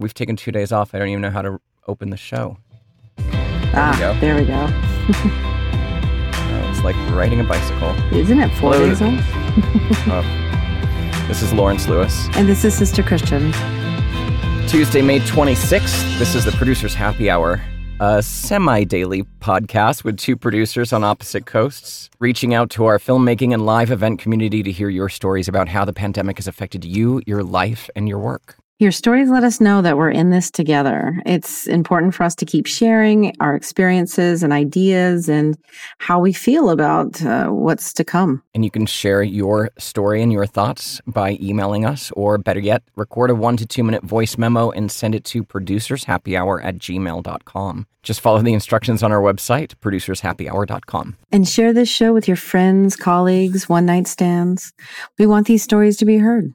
we've taken two days off. I don't even know how to open the show. ah, go. there we go. Uh, it's like riding a bicycle. Isn't it four days old? Oh. This is Lawrence Lewis. And this is Sister Christian. Tuesday, May 26th. This is the Producer's Happy Hour, a semi daily podcast with two producers on opposite coasts, reaching out to our filmmaking and live event community to hear your stories about how the pandemic has affected you, your life, and your work. Your stories let us know that we're in this together. It's important for us to keep sharing our experiences and ideas and how we feel about uh, what's to come. And you can share your story and your thoughts by emailing us, or better yet, record a one to two minute voice memo and send it to producershappyhour at gmail.com. Just follow the instructions on our website, producershappyhour.com. And share this show with your friends, colleagues, one night stands. We want these stories to be heard.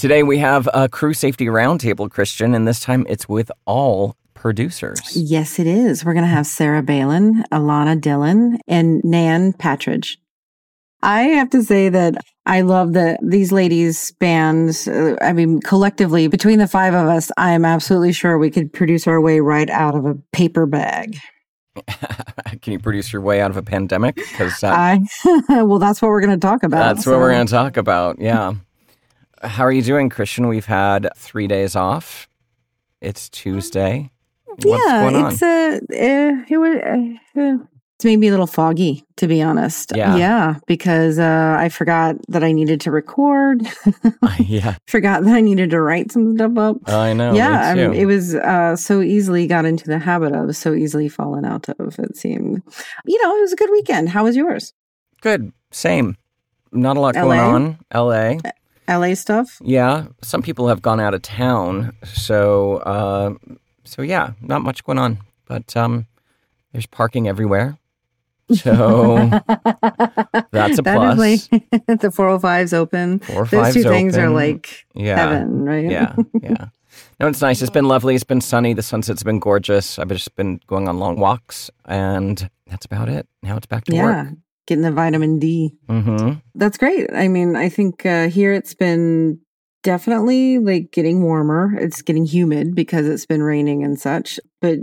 Today we have a crew safety roundtable, Christian, and this time it's with all producers. Yes, it is. We're going to have Sarah Balin, Alana Dillon, and Nan Patridge. I have to say that I love that these ladies bands. Uh, I mean, collectively, between the five of us, I am absolutely sure we could produce our way right out of a paper bag. Can you produce your way out of a pandemic? Because I, well, that's what we're going to talk about. that's what we're going to talk about. Yeah. How are you doing, Christian? We've had three days off. It's Tuesday. What's yeah, going on? it's a, uh, it was, uh, uh, it's made me a little foggy, to be honest. Yeah. Yeah, because uh, I forgot that I needed to record. yeah, forgot that I needed to write some stuff up. I know. yeah, it was uh, so easily got into the habit of, so easily fallen out of. It seemed, you know, it was a good weekend. How was yours? Good. Same. Not a lot going LA? on. LA. LA stuff. Yeah. Some people have gone out of town. So, uh, so yeah, not much going on. But um, there's parking everywhere. So that's a That plus. like the 405's open. Four or Those two things are like yeah. heaven, right? yeah, yeah. No, it's nice. It's been lovely. It's been sunny. The sunset's been gorgeous. I've just been going on long walks, and that's about it. Now it's back to yeah. work. Getting the vitamin D. Mm-hmm. That's great. I mean, I think uh, here it's been definitely like getting warmer. It's getting humid because it's been raining and such, but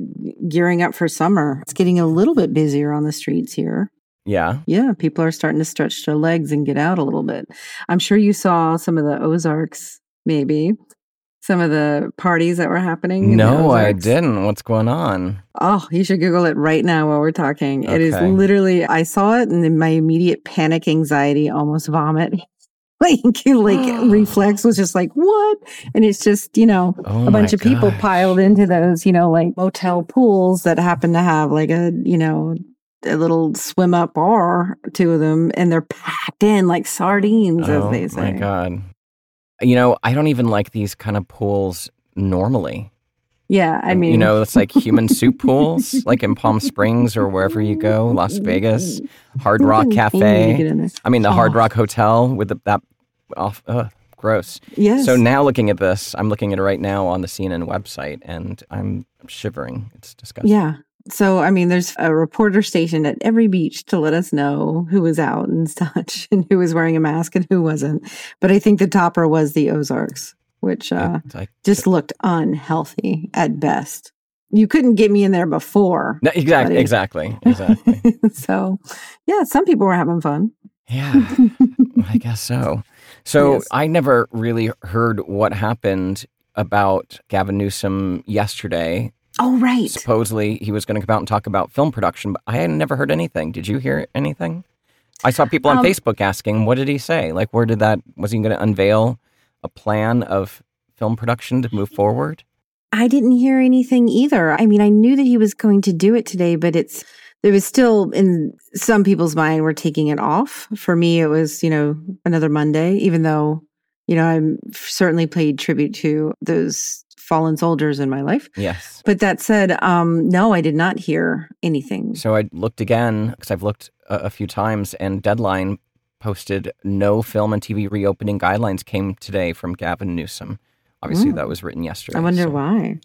gearing up for summer. It's getting a little bit busier on the streets here. Yeah. Yeah, people are starting to stretch their legs and get out a little bit. I'm sure you saw some of the Ozarks, maybe. Some of the parties that were happening. No, I didn't. What's going on? Oh, you should Google it right now while we're talking. It is literally, I saw it and then my immediate panic anxiety, almost vomit. like, like reflex was just like, what? And it's just, you know, Oh a bunch of people piled into those, you know, like motel pools that happen to have like a, you know, a little swim up bar, two of them, and they're packed in like sardines, oh as they say. my god. You know, I don't even like these kind of pools normally. Yeah, I mean, you know, it's like human soup pools, like in Palm Springs or wherever you go, Las Vegas, Hard Rock Ooh, you need to Cafe. get in there. I mean, the Hard. Rock Hotel with the, that off. Ugh, gross. Yes. So now looking at this, I'm looking at it right now on the CNN website, and I'm shivering. It's disgusting. Yeah. So, I mean, there's a reporter stationed at every beach to let us know who was out and such and who was wearing a mask and who wasn't. But I think the topper was the Ozarks, which uh, It's like- just looked unhealthy at best. You couldn't get me in there before. No, exactly, buddy. exactly, exactly. so, yeah, some people were having fun. Yeah, I guess so. So Yes. I never really heard what happened about Gavin Newsom yesterday. Oh, right. Supposedly he was going to come out and talk about film production, but I had never heard anything. Did you hear anything? I saw people on Um, Facebook asking, "What did he say? Like, where did that? Was he going to unveil a plan of film production to move forward?" I didn't hear anything either. I mean, I knew that he was going to do it today, but it's there was still in some people's mind we're taking it off. For me, it was you know another Monday, even though you know I'm certainly paid tribute to those fallen soldiers in my life. Yes. But that said, um, no, I did not hear anything. So I looked again because I've looked a, a few times, and Deadline posted no film and TV reopening guidelines came today from Gavin Newsom. Obviously, Mm. that was written yesterday. I wonder so why.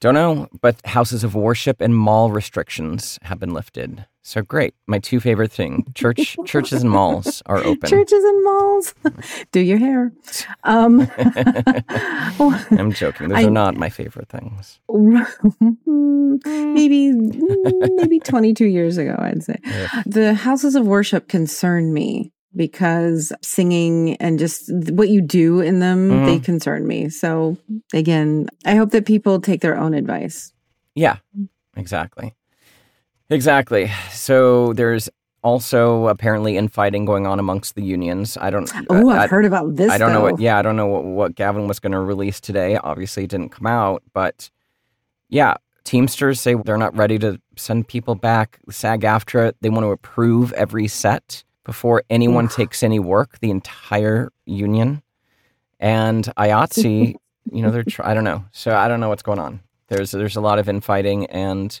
Don't know, but houses of worship and mall restrictions have been lifted. So great. My two favorite thing: church, churches and malls are open. Churches and malls. Do your hair. Um, I'm joking. Those I- are not my favorite things. maybe maybe 22 years ago i'd say Yeah. the houses of worship concern me because singing and just what you do in them Mhm. they concern me so again i hope that people take their own advice Yeah, exactly. Exactly. So there's also apparently infighting going on amongst the unions. I don't. oh uh, I, i've heard about this I don't know what. Yeah, I don't know what, what Gavin was going to release today. Obviously, it didn't come out, but yeah, Teamsters say they're not ready to send people back. SAG-AFTRA they want to approve every set before anyone takes any work. The entire union and IATSE, you know, they're. I don't know. So I don't know what's going on. There's there's a lot of infighting and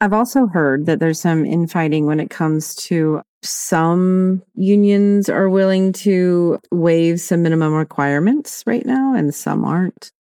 I've also heard that there's some infighting when it comes to some unions are willing to waive some minimum requirements right now, and some aren't.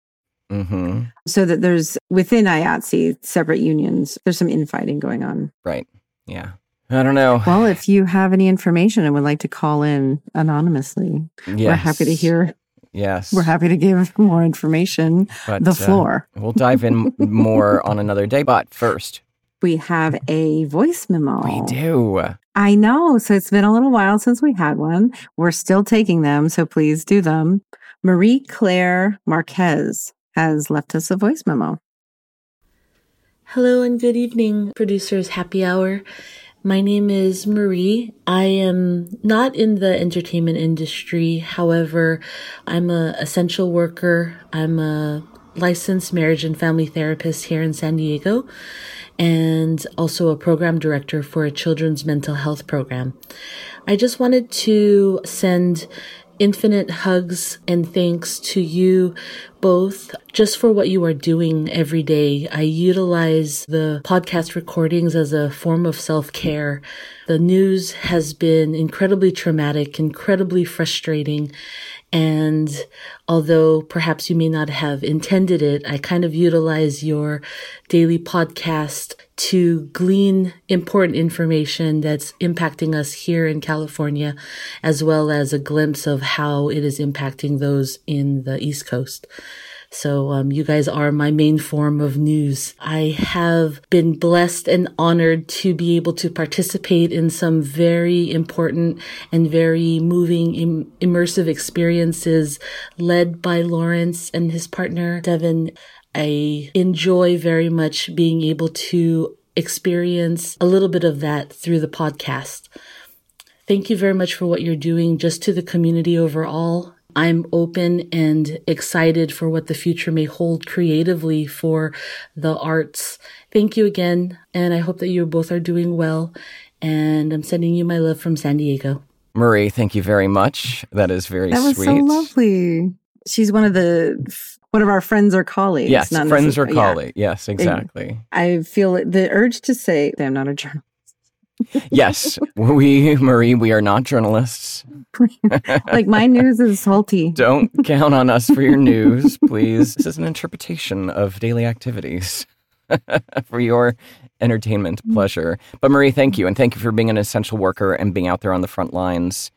hmm So that there's within IATSE separate unions, there's some infighting going on. right. Yeah. I don't know. Well, if you have any information and would like to call in anonymously, we're happy to hear. Yes. We're happy to give more information. But, the uh, floor. we'll dive in more on another day. But first, We have a voice memo. we do. I know. So it's been a little while since we had one. We're still taking them. So please do them. Marie Claire Marquez has left us a voice memo. Hello and good evening, producers happy hour. My name is Marie. I am not in the entertainment industry. However, I'm a essential worker. I'm a licensed marriage and family therapist here in San Diego and also a program director for a children's mental health program. I just wanted to send infinite hugs and thanks to you both just for what you are doing every day. I utilize the podcast recordings as a form of self care. The news has been incredibly traumatic, incredibly frustrating. And although perhaps you may not have intended it, I kind of utilize your daily podcast to glean important information that's impacting us here in California, as well as a glimpse of how it is impacting those in the East Coast. So, um, you guys are my main form of news. I have been blessed and honored to be able to participate in some very important and very moving, Im- immersive experiences led by Lawrence and his partner, Devin. I enjoy very much being able to experience a little bit of that through the podcast. Thank you very much for what you're doing just to the community overall. I'm open and excited for what the future may hold creatively for the arts. Thank you again. And I hope that you both are doing well. And I'm sending you my love from San Diego. Marie, thank you very much. That is very That was sweet. so lovely. She's one of the one of our friends or colleagues. Yes, not friends or necessarily- yeah. colleagues. Yes, exactly. I feel the urge to say I'm not a journalist. yes, we, Marie, we are not journalists. like my news is salty. Don't count on us for your news, please. This is an interpretation of daily activities for your entertainment pleasure. But Marie, thank you. And thank you for being an essential worker and being out there on the front lines.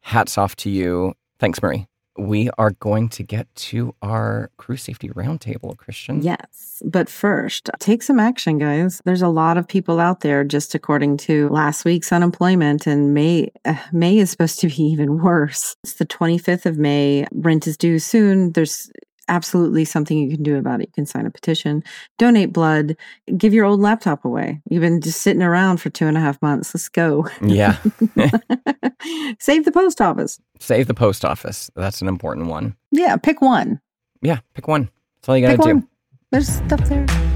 Hats off to you. Thanks, Marie. We are going to get to our crew safety roundtable, Christian. Yes. But first, take some action, guys. There's a lot of people out there, just according to last week's unemployment, and May, uh, May is supposed to be even worse. It's the 25th of May. Rent is due soon. There's absolutely something you can do about it. You can sign a petition, donate blood, give your old laptop away. You've been just sitting around for two and a half months. Let's go. Yeah. Save the post office. Save the post office. That's an important one. Yeah, pick one. Yeah, pick one. That's all you got to do. There's stuff there.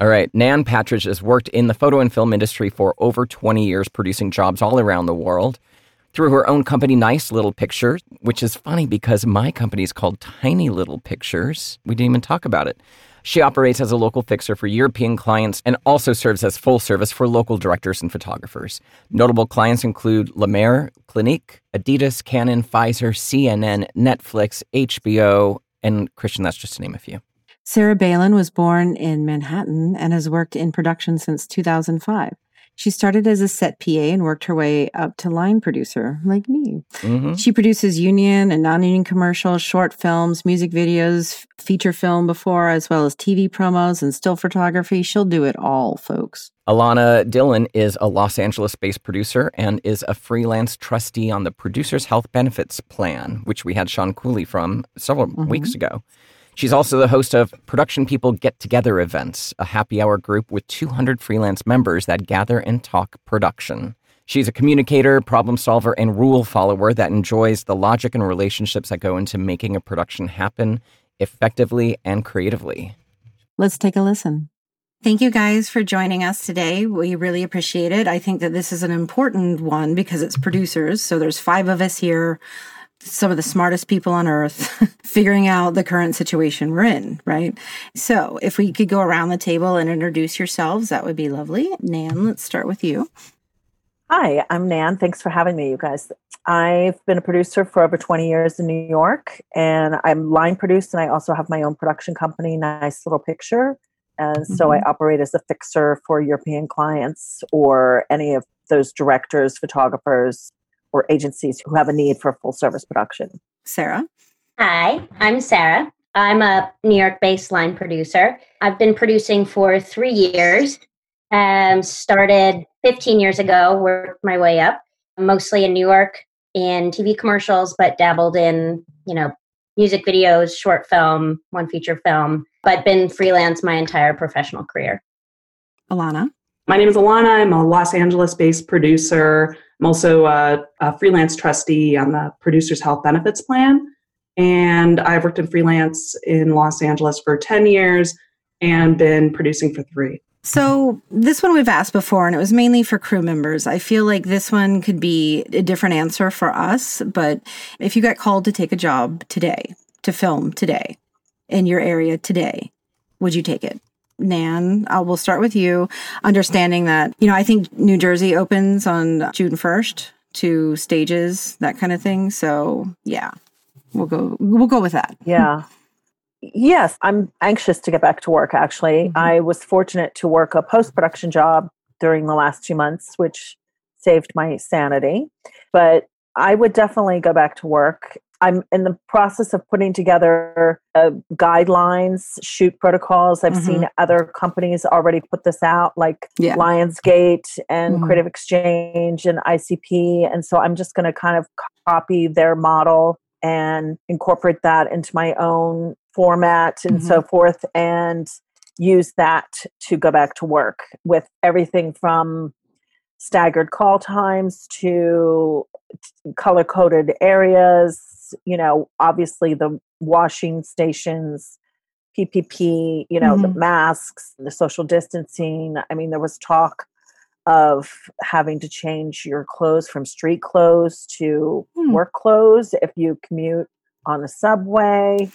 All right. Nan Patridge has worked in the photo and film industry for over 20 years, producing jobs all around the world. through her own company, Nice Little Pictures, which is funny because my company is called Tiny Little Pictures. We didn't even talk about it. She operates as a local fixer for European clients and also serves as full service for local directors and photographers. Notable clients include La Mer, Clinique, Adidas, Canon, Pfizer, CNN, Netflix, HBO, and Christian, that's just to name a few. Sarah Balin was born in Manhattan and has worked in production since 2005. She started as a set PA and worked her way up to line producer, like me. Mm-hmm. She produces union and non union commercials, short films, music videos, feature film before, as well as TV promos and still photography. She'll do it all, folks. Alana Dillon is a Los Angeles based producer and is a freelance trustee on the Producers Health Benefits Plan, which we had Sean Cooley from several mm-hmm. weeks ago. She's also the host of Production People Get Together events, a happy hour group with 200 freelance members that gather and talk production. She's a communicator, problem solver, and rule follower that enjoys the logic and relationships that go into making a production happen effectively and creatively. Let's take a listen. Thank you guys for joining us today. We really appreciate it. I think that this is an important one because it's producers. So there's five of us here some of the smartest people on earth figuring out the current situation we're in, right? So, if we could go around the table and introduce yourselves, that would be lovely. Nan, let's start with you. Hi, I'm Nan. Thanks for having me, you guys. I've been a producer for over 20 years in New York, and I'm line produced, and I also have my own production company, Nice Little Picture. And mm-hmm. so I mm-hmm. operate as a fixer for European clients or any of those directors, photographers, or agencies who have a need for full service production. Sarah? Hi, I'm Sarah. I'm a New York based line producer. I've been producing for three years. Um, started 15 years ago, worked my way up, mostly in New York in TV commercials, but dabbled in, you know, music videos, short film, one feature film, but been freelance my entire professional career. Alana? My name is Alana. I'm a Los Angeles based producer. I'm also a, a, freelance trustee on the Producers Health Benefits Plan. And I've worked in freelance in Los Angeles for 10 years and been producing for three. So, this one we've asked before, and it was mainly for crew members. I feel like this one could be a different answer for us. But if you got called to take a job today, to film today, in your area today, would you take it? Nan, I will start with you. Understanding that, you know, I think New Jersey opens on June 1st to stages, that kind of thing. So, yeah, we'll go, we'll go with that. Yeah. Yes, I'm anxious to get back to work actually. Mm-hmm. I was fortunate to work a post production job during the last two months, which saved my sanity. But I would definitely go back to work. I'm in the process of putting together uh, guidelines, shoot protocols. I've mm-hmm. seen other companies already put this out, like yeah. Lionsgate and mm-hmm. Creative Exchange and ICP. And so I'm just going to kind of copy their model and incorporate that into my own format and mm-hmm. so forth and use that to go back to work with everything from staggered call times to color coded areas you know, obviously the washing stations, PPP, you know, mm-hmm. the masks, the social distancing. I mean, there was talk of having to change your clothes from street clothes to mm. work clothes if you commute on the subway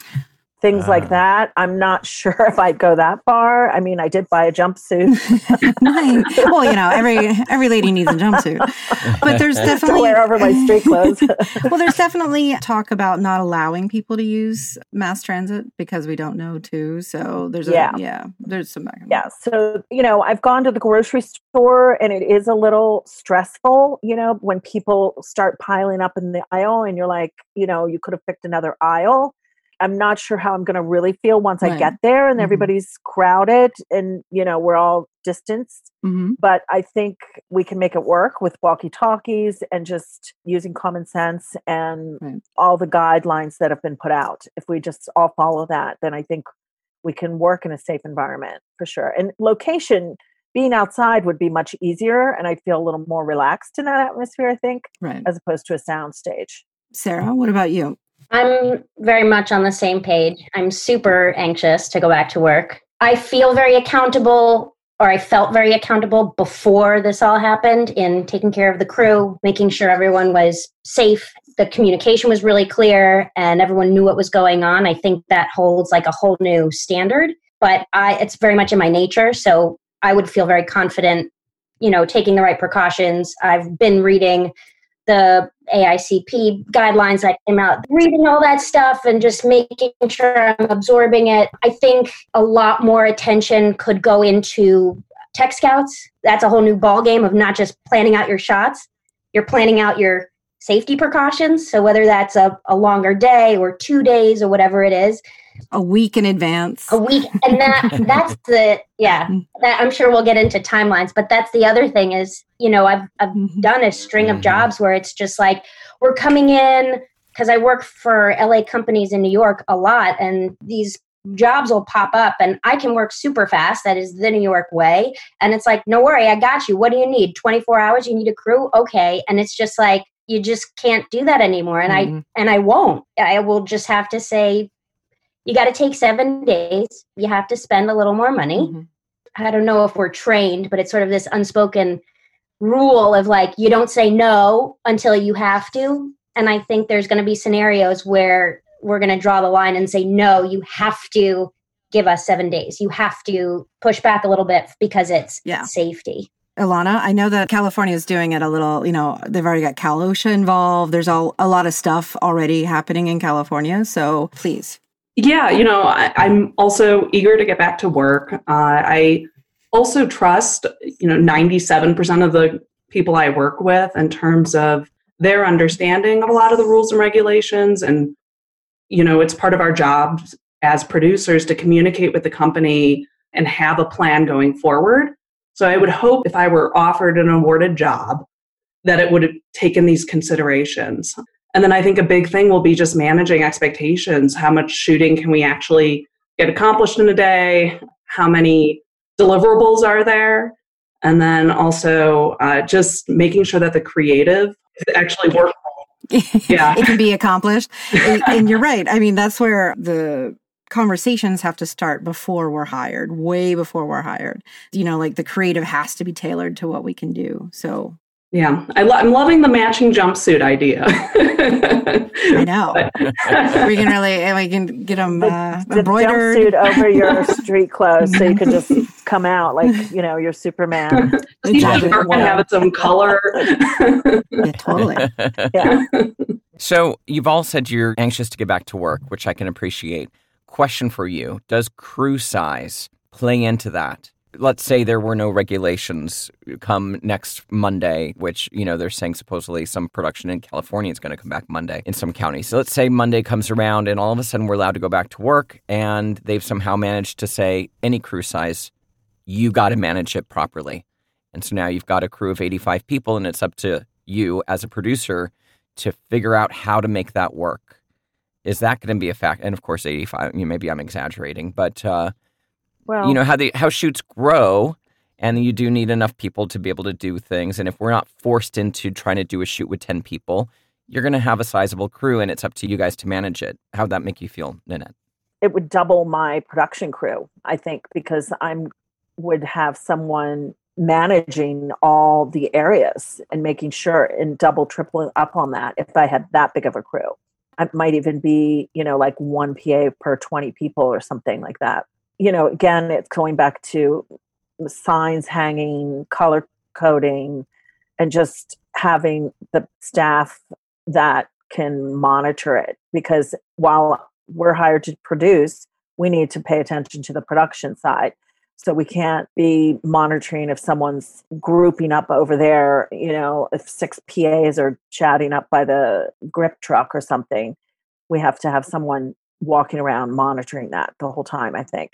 things uh, like that. I'm not sure if I'd go that far. I mean, I did buy a jumpsuit. well, you know, every every lady needs a jumpsuit, but there's definitely to wear over my street clothes. well, there's definitely talk about not allowing people to use mass transit because we don't know too. So there's a, yeah, yeah, there's some. Yeah, so you know, I've gone to the grocery store and it is a little stressful. You know, when people start piling up in the aisle and you're like, you know, you could have picked another aisle I'm not sure how I'm going to really feel once right. I get there and mm-hmm. everybody's crowded and, you know, we're all distanced. Mm-hmm. But I think we can make it work with walkie talkies and just using common sense and right. all the guidelines that have been put out. If we just all follow that, then I think we can work in a safe environment for sure. And location, being outside would be much easier and I feel a little more relaxed in that atmosphere, I think, right. as opposed to a sound stage. Sarah, what about you? I'm very much on the same page. I'm super anxious to go back to work. I feel very accountable or I felt very accountable before this all happened in taking care of the crew, making sure everyone was safe. The communication was really clear and everyone knew what was going on. I think that holds like a whole new standard, but I, it's very much in my nature. So I would feel very confident, you know, taking the right precautions. I've been reading the AICP guidelines that came out, reading all that stuff and just making sure I'm absorbing it. I think a lot more attention could go into tech scouts. That's a whole new ball game of not just planning out your shots, you're planning out your safety precautions. So whether that's a, a longer day or two days or whatever it is, a week in advance a week and that that's the yeah mm. that i'm sure we'll get into timelines but that's the other thing is you know i've i've mm-hmm. done a string of mm-hmm. jobs where it's just like we're coming in because i work for la companies in new york a lot and these jobs will pop up and i can work super fast that is the new york way and it's like no worry i got you what do you need 24 hours you need a crew okay and it's just like you just can't do that anymore and mm-hmm. i and i won't i will just have to say you got to take seven days. You have to spend a little more money. Mm-hmm. I don't know if we're trained, but it's sort of this unspoken rule of like, you don't say no until you have to. And I think there's going to be scenarios where we're going to draw the line and say, no, you have to give us seven days. You have to push back a little bit because it's yeah. safety. Alana, I know that California is doing it a little, you know, they've already got Cal OSHA involved. There's all, a lot of stuff already happening in California. So please yeah, you know, I, am also eager to get back to work. Uh, I also trust, you know, 97% of the people I work with in terms of their understanding of a lot of the rules and regulations. And, you know, it's part of our job as producers to communicate with the company and have a plan going forward. So I would hope if I were offered an awarded job, that it would have taken these considerations. And then I think a big thing will be just managing expectations. How much shooting can we actually get accomplished in a day? How many deliverables are there? And then also uh, just making sure that the creative is actually works. yeah. it can be accomplished. and you're right. I mean, that's where the conversations have to start before we're hired, way before we're hired. You know, like the creative has to be tailored to what we can do. So yeah, I am loving the matching jumpsuit idea. I know. we can really we can get them uh, the, embroidered. jumpsuit over your street clothes, so you could just come out like you know you're Superman. yeah, have its own color. yeah, totally. Yeah. So you've all said you're anxious to get back to work, which I can appreciate. Question for you: Does crew size play into that? Let's say there were no regulations come next Monday, which, you know, they're saying supposedly some production in California is going to come back Monday in some counties. So let's say Monday comes around and all of a sudden we're allowed to go back to work and they've somehow managed to say any crew size, you got to manage it properly. And so now you've got a crew of 85 people and it's up to you as a producer to figure out how to make that work. Is that going to be a fact? And of course, 85, you know, maybe I'm exaggerating, but, uh, well, you know how the how shoots grow, and you do need enough people to be able to do things. And if we're not forced into trying to do a shoot with ten people, you're going to have a sizable crew, and it's up to you guys to manage it. How'd that make you feel, Nanette? It would double my production crew, I think, because I'm would have someone managing all the areas and making sure and double tripling up on that if I had that big of a crew. It might even be, you know, like one PA per 20 people or something like that you know, again, it's going back to signs hanging, color coding, and just having the staff that can monitor it. Because while we're hired to produce, we need to pay attention to the production side. So we can't be monitoring if someone's grouping up over there, you know, if six PAs are chatting up by the grip truck or something. We have to have someone walking around monitoring that the whole time, I think.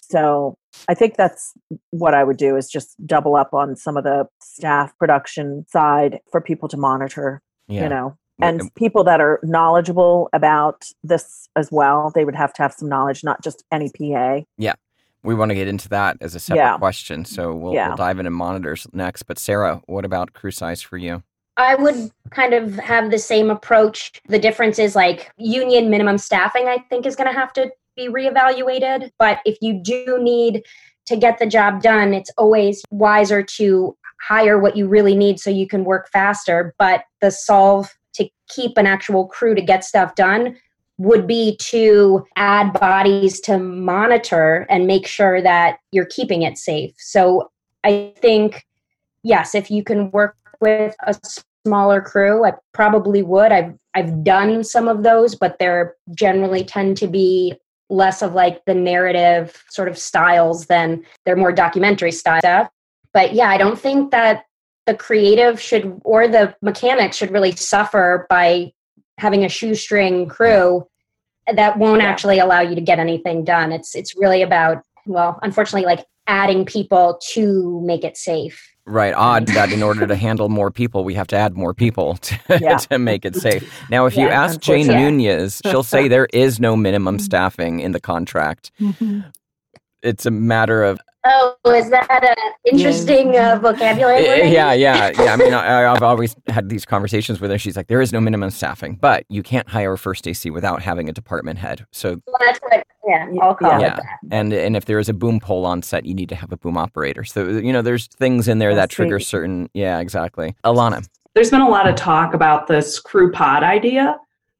So I think that's what I would do is just double up on some of the staff production side for people to monitor, yeah. you know, and people that are knowledgeable about this as well. They would have to have some knowledge, not just any PA. Yeah. We want to get into that as a separate yeah. question. So we'll, yeah. we'll dive into monitors next. But Sarah, what about crew size for you? I would kind of have the same approach. The difference is like union minimum staffing, I think, is going to have to be reevaluated. But if you do need to get the job done, it's always wiser to hire what you really need so you can work faster. But the solve to keep an actual crew to get stuff done would be to add bodies to monitor and make sure that you're keeping it safe. So I think, yes, if you can work with a smaller crew, I probably would. I've I've done some of those, but they're generally tend to be less of like the narrative sort of styles than they're more documentary style stuff. But yeah, I don't think that the creative should or the mechanics should really suffer by having a shoestring crew that won't yeah. actually allow you to get anything done. It's it's really about well, unfortunately, like adding people to make it safe. Right. Odd that in order to handle more people, we have to add more people to, yeah. to make it safe. Now, if yeah, you ask Jane Nunez, she'll say there is no minimum staffing in the contract. Mm-hmm. It's a matter of Oh, is that an interesting yeah. uh, vocabulary? Yeah, yeah, yeah. I mean, I, have always had these conversations with her. She's like, there is no minimum staffing, but you can't hire a first AC without having a department head. So well, that's what, yeah, I'll call yeah. it that. And and if there is a boom pole on set, you need to have a boom operator. So you know, there's things in there that's that trigger certain. Yeah, exactly. Alana, there's been a lot of talk about this crew pod idea.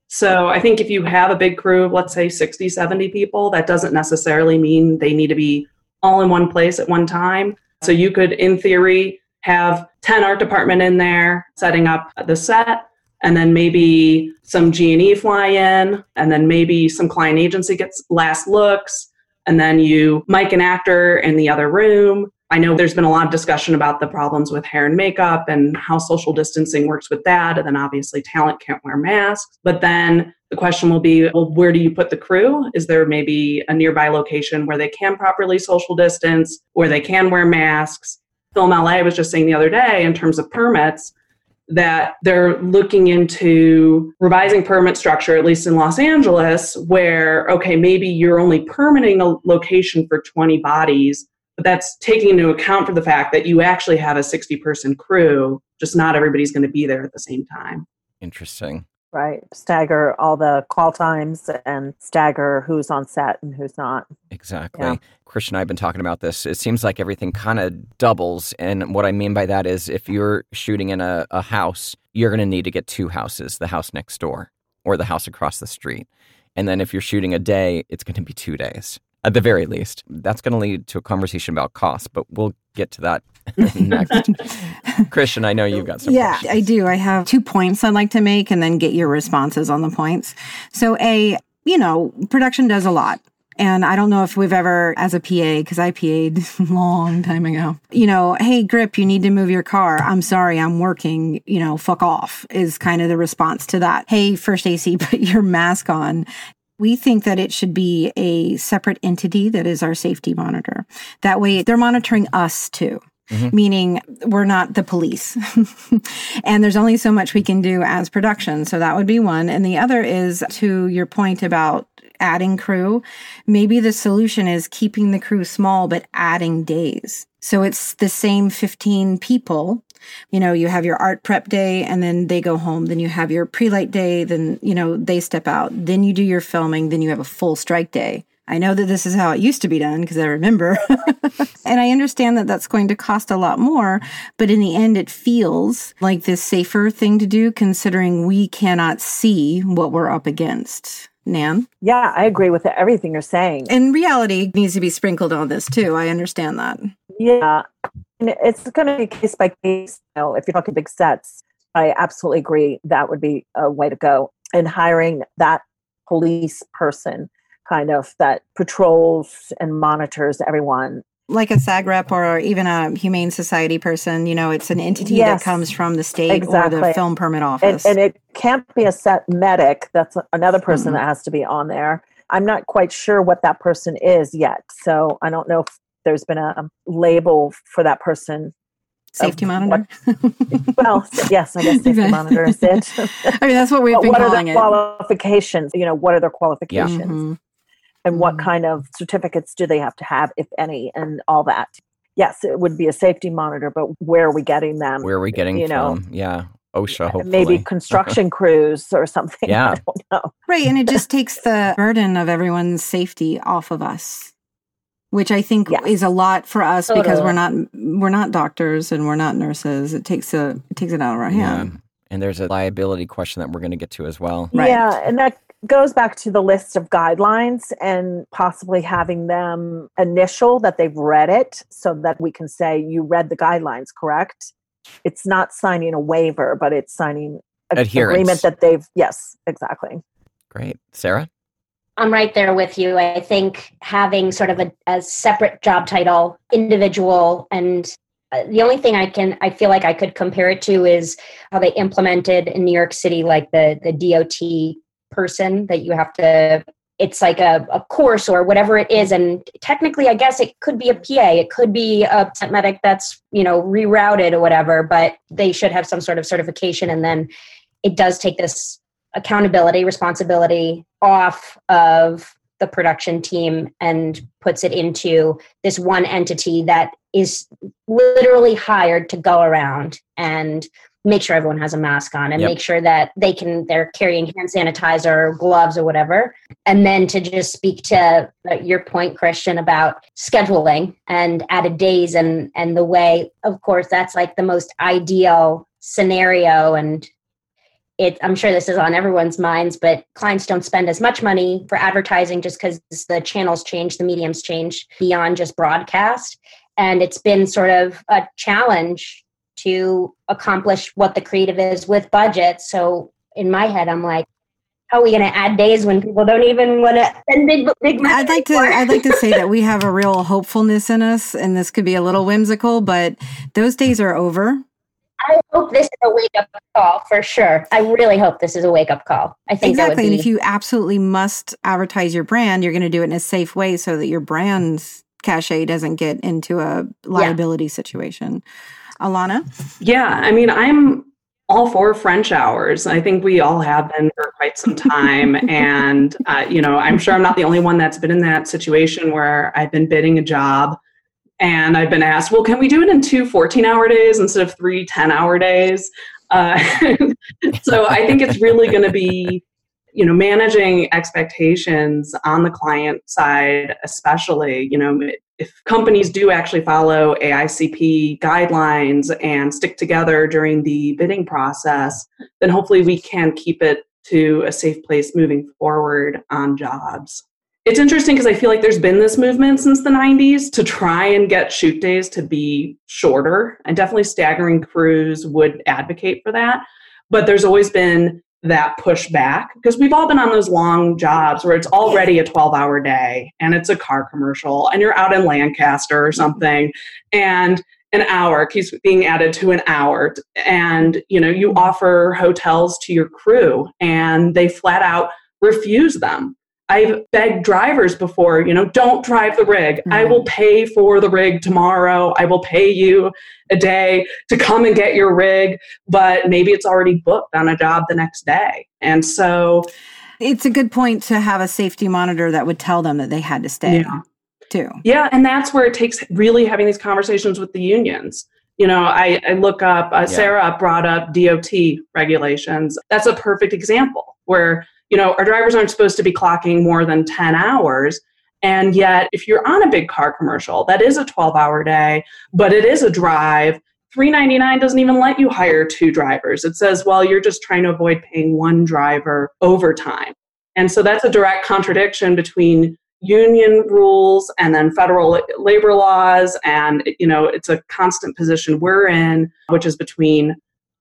So I think if you have a big crew of, let's say, 60, 70 people, that doesn't necessarily mean they need to be all in one place at one time. So you could, in theory, have 10 art department in there setting up the set and then maybe some g&e fly in and then maybe some client agency gets last looks and then you mic an actor in the other room I know there's been a lot of discussion about the problems with hair and makeup and how social distancing works with that. And then obviously talent can't wear masks. But then the question will be well, where do you put the crew? Is there maybe a nearby location where they can properly social distance, where they can wear masks? Film LA was just saying the other day in terms of permits that they're looking into revising permit structure, at least in Los Angeles, where, okay, maybe you're only permitting a location for 20 bodies but that's taking into account for the fact that you actually have a 60 person crew, just not everybody's going to be there at the same time. Interesting. Right. Stagger all the call times and stagger who's on set and who's not. Exactly. Yeah. Christian and I have been talking about this. It seems like everything kind of doubles. And what I mean by that is if you're shooting in a, a house, you're going to need to get two houses the house next door or the house across the street. And then if you're shooting a day, it's going to be two days at the very least. That's going to lead to a conversation about cost, but we'll get to that next. Christian, I know you've got some. Yeah, questions. I do. I have two points I'd like to make and then get your responses on the points. So, A, you know, production does a lot. And I don't know if we've ever, as a PA, because I PA'd a long time ago, you know, hey, Grip, you need to move your car. I'm sorry, I'm working, you know, fuck off is kind of the response to that. Hey, first AC, put your mask on. We think that it should be a separate entity that is our safety monitor. That way they're monitoring us too. Mm-hmm. Meaning we're not the police. and there's only so much we can do as production. So that would be one. And the other is to your point about adding crew. Maybe the solution is keeping the crew small, but adding days. So it's the same 15 people you know, you have your art prep day and then they go home. Then you have your pre light day. Then, you know, they step out. Then you do your filming. Then you have a full strike day. I know that this is how it used to be done because I remember. and I understand that that's going to cost a lot more, but in the end, it feels like this safer thing to do considering we cannot see what we're up against. Nan? Yeah, I agree with everything you're saying. And reality needs to be sprinkled on this too. I understand that. Yeah. And it's going to be case by case. You know, if you're talking big sets, I absolutely agree that would be a way to go. And hiring that police person kind of that patrols and monitors everyone like a SAG rep or even a Humane Society person, you know, it's an entity yes, that comes from the state exactly. or the film permit office. And, and, it can't be a set medic. That's another person mm-hmm. that has to be on there. I'm not quite sure what that person is yet. So I don't know if there's been a label for that person. Safety monitor. What, well, yes, I guess safety monitor is it. I mean, that's what we've been what calling are the qualifications? You know, what are their qualifications? Yeah. Mm-hmm. And what mm-hmm. kind of certificates do they have to have, if any, and all that? Yes, it would be a safety monitor, but where are we getting them? Where are we getting you know, from? Yeah. OSHA, hopefully. Maybe construction crews or something. Yeah. I don't know. Right. And it just takes the burden of everyone's safety off of us which I think Yes. is a lot for us because we're not we're not doctors and we're not nurses. It takes a it takes it out of our hand. And there's a liability question that we're going to get to as well. Right. Yeah, and that goes back to the list of guidelines and possibly having them initial that they've read it so that we can say you read the guidelines, correct? It's not signing a waiver, but it's signing an Adherence. agreement that they've yes, exactly. Great. Sarah? I'm right there with you. I think having sort of a, a separate job title, individual, and uh, the only thing I can, I feel like I could compare it to is how they implemented in New York City, like the the DOT person that you have to. It's like a, a course or whatever it is, and technically, I guess it could be a PA, it could be a medic that's you know rerouted or whatever, but they should have some sort of certification, and then it does take this accountability responsibility off of the production team and puts it into this one entity that is literally hired to go around and make sure everyone has a mask on and Yep. make sure that they can they're carrying hand sanitizer or gloves or whatever and then to just speak to uh, your point christian about scheduling and added days and and the way of course that's like the most ideal scenario and it i'm sure this is on everyone's minds but clients don't spend as much money for advertising just because the channels change the mediums change beyond just broadcast and it's been sort of a challenge to accomplish what the creative is with budget so in my head i'm like how are we going to add days when people don't even want to spend big big money I'd like to? I'd like to say that we have a real hopefulness in us and this could be a little whimsical, but those days are over. I hope this is a wake up call for sure. I really hope this is a wake up call. I think Exactly. that would And if you absolutely must advertise your brand, you're going to do it in a safe way so that your brand's cachet doesn't get into a liability situation. Alana? Yeah, I mean, I'm all for French hours. I think we all have been for quite some time. and, uh, you know, I'm sure I'm not the only one that's been in that situation where I've been bidding a job and I've been asked, well, can we do it in two 14 hour days instead of three 10 hour days? Uh, so I think it's really going to be, you know, managing expectations on the client side, especially, you know, if companies do actually follow AICP guidelines and stick together during the bidding process, then hopefully we can keep it to a safe place moving forward on jobs. It's interesting because I feel like there's been this movement since the 90s to try and get shoot days to be shorter, and definitely staggering crews would advocate for that. But there's always been that pushback because we've all been on those long jobs where it's already a 12 hour day and it's a car commercial and you're out in Lancaster or something and an hour keeps being added to an hour and you know you offer hotels to your crew and they flat out refuse them I've begged drivers before, you know, don't drive the rig. I will pay for the rig tomorrow. I will pay you a day to come and get your rig, but maybe it's already booked on a job the next day. And so, It's a good point to have a safety monitor that would tell them that they had to stay Yeah. too. yeah, and that's where it takes really having these conversations with the unions. You know, I, I look up, uh, Sarah brought up DOT regulations. That's a perfect example where, you know, our drivers aren't supposed to be clocking more than 10 hours. And yet, if you're on a big car commercial, that is a 12 hour day, but it is a drive. 399 doesn't even let you hire two drivers. It says, well, you're just trying to avoid paying one driver overtime. And so that's a direct contradiction between union rules and then federal labor laws and you know it's a constant position we're in which is between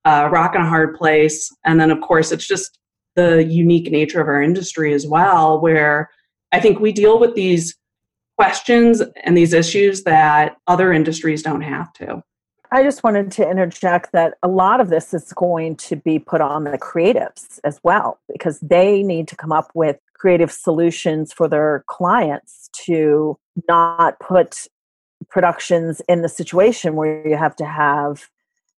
uh, rock and a hard place and then of course it's just the unique nature of our industry as well where i think we deal with these questions and these issues that other industries don't have to. I just wanted to interject that a lot of this is going to be put on the creatives as well, because they need to come up with creative solutions for their clients to not put productions in the situation where you have to have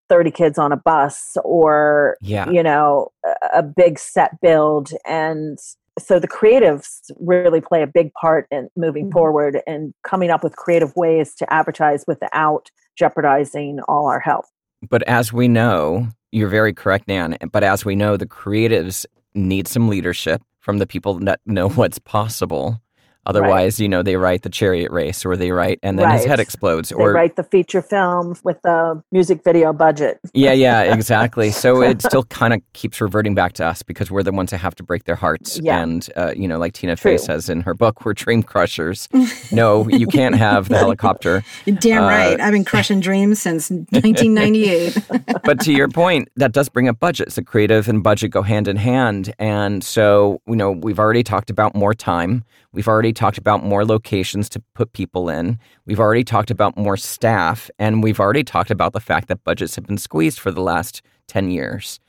30 kids on a bus or, Yeah. you know, a- a big set build. And so the creatives really play a big part in moving mm-hmm. forward and coming up with creative ways to advertise without jeopardizing all our health. But as we know, you're very correct, Nan. But as we know, the creatives need some leadership from the people that know what's possible. Otherwise, you know, they write the chariot race or they write and then his head explodes They or write the feature film with the music video budget. Yeah, yeah, exactly. So it still kind of keeps reverting back to us because we're the ones that have to break their hearts. Yeah. And, uh, you know, like Tina True. Fey says in her book, we're dream crushers. no, you can't have the helicopter. Damn Uh, right. I've been crushing dreams since 1998. But to your point, that does bring up budgets. The creative and budget go hand in hand. And so, you know, we've already talked about more time. We've already talked about more locations to put people in. We've already talked about more staff. And we've already talked about the fact that budgets have been squeezed for the last 10 years.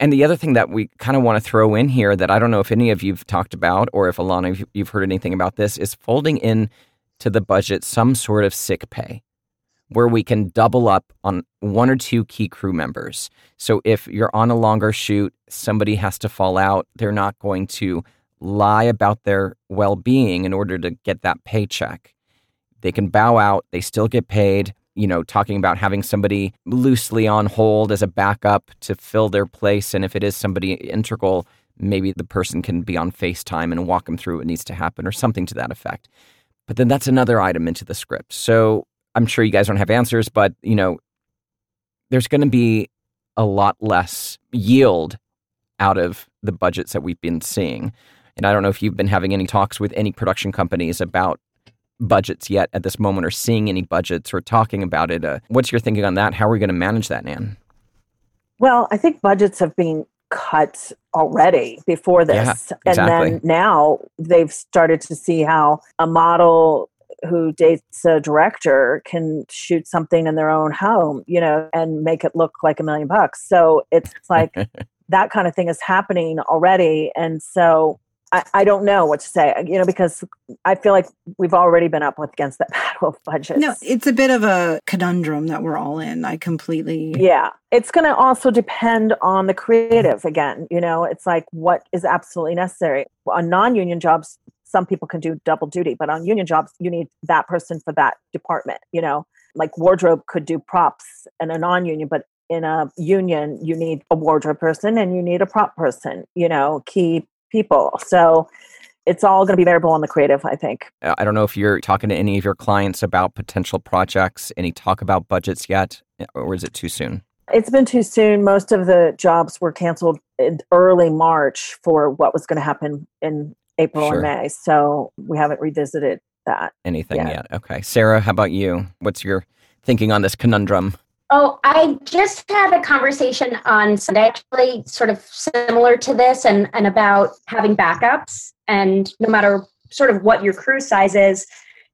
And the other thing that we kind of want to throw in here that I don't know if any of you've talked about or if Alana, you've heard anything about this, is folding in to the budget some sort of sick pay where we can double up on one or two key crew members. So if you're on a longer shoot, somebody has to fall out, they're not going to lie about their well being in order to get that paycheck. They can bow out, they still get paid. You know, talking about having somebody loosely on hold as a backup to fill their place. And if it is somebody integral, maybe the person can be on FaceTime and walk them through what needs to happen or something to that effect. But then that's another item into the script. So I'm sure you guys don't have answers, but you know, there's going to be a lot less yield out of the budgets that we've been seeing. And I don't know if you've been having any talks with any production companies about budgets yet at this moment or seeing any budgets or talking about it. Uh, what's your thinking on that? How are we going to manage that, Nan? Well, I think budgets have been cut already before this. Yeah, And then now they've started to see how a model who dates a director can shoot something in their own home, you know, and make it look like a million bucks. So it's like that kind of thing is happening already. And so I, I don't know what to say, you know, because I feel like we've already been up against that battle of budgets. no, it's a bit of a conundrum that we're all in. I completely. Yeah. It's going to also depend on the creative again. You know, it's like what is absolutely necessary. On non union jobs, some people can do double duty, but on union jobs, you need that person for that department. You know, like wardrobe could do props in a non union, but in a union, you need a wardrobe person and you need a prop person, you know, key people. So it's all going to be variable on the creative, I think. Uh, I don't know if you're talking to any of your clients about potential projects, any talk about budgets yet, or is it too soon? It's been too soon. Most of the jobs were canceled in early March for what was going to happen in April Sure. and May. So we haven't revisited that. Anything Yeah. yet? Okay. Sarah, how about you? What's your thinking on this conundrum? Oh, I just had a conversation on Sunday, actually, sort of similar to this, and, and about having backups. And no matter sort of what your crew size is,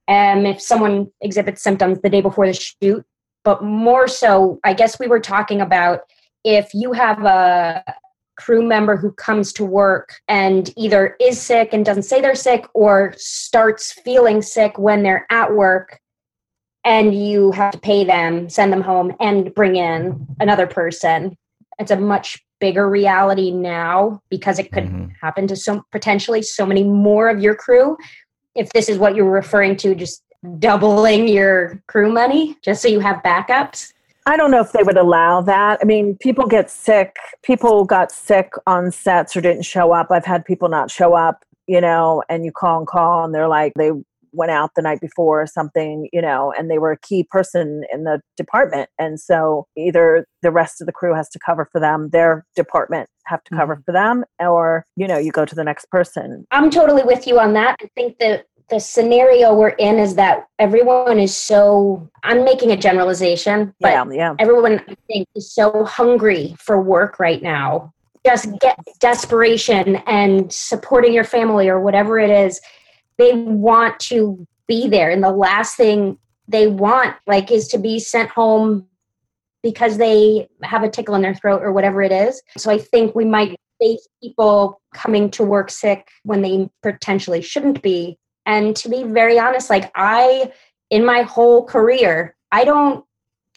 um, if someone exhibits symptoms the day before the shoot, but more so, I guess we were talking about if you have a crew member who comes to work and either is sick and doesn't say they're sick or starts feeling sick when they're at work and you have to pay them, send them home, and bring in another person. It's a much bigger reality now because it could Mhm. happen to so potentially so many more of your crew. If this is what you're referring to, just doubling your crew money just so you have backups. I don't know if they would allow that. I mean, people get sick. People got sick on sets or didn't show up. I've had people not show up, you know, and you call and call and they're like, they went out the night before or something, you know, and they were a key person in the department. And so either the rest of the crew has to cover for them, their department have to cover mm-hmm. for them, or, you know, you go to the next person. I'm totally with you on that. I think that the scenario we're in is that everyone is so I'm making a generalization, but yeah, yeah. everyone I think is so hungry for work right now. Just get desperation and supporting your family or whatever it is. They want to be there. And the last thing they want like is to be sent home because they have a tickle in their throat or whatever it is. So I think we might face people coming to work sick when they potentially shouldn't be. And to be very honest, like I in my whole career, I don't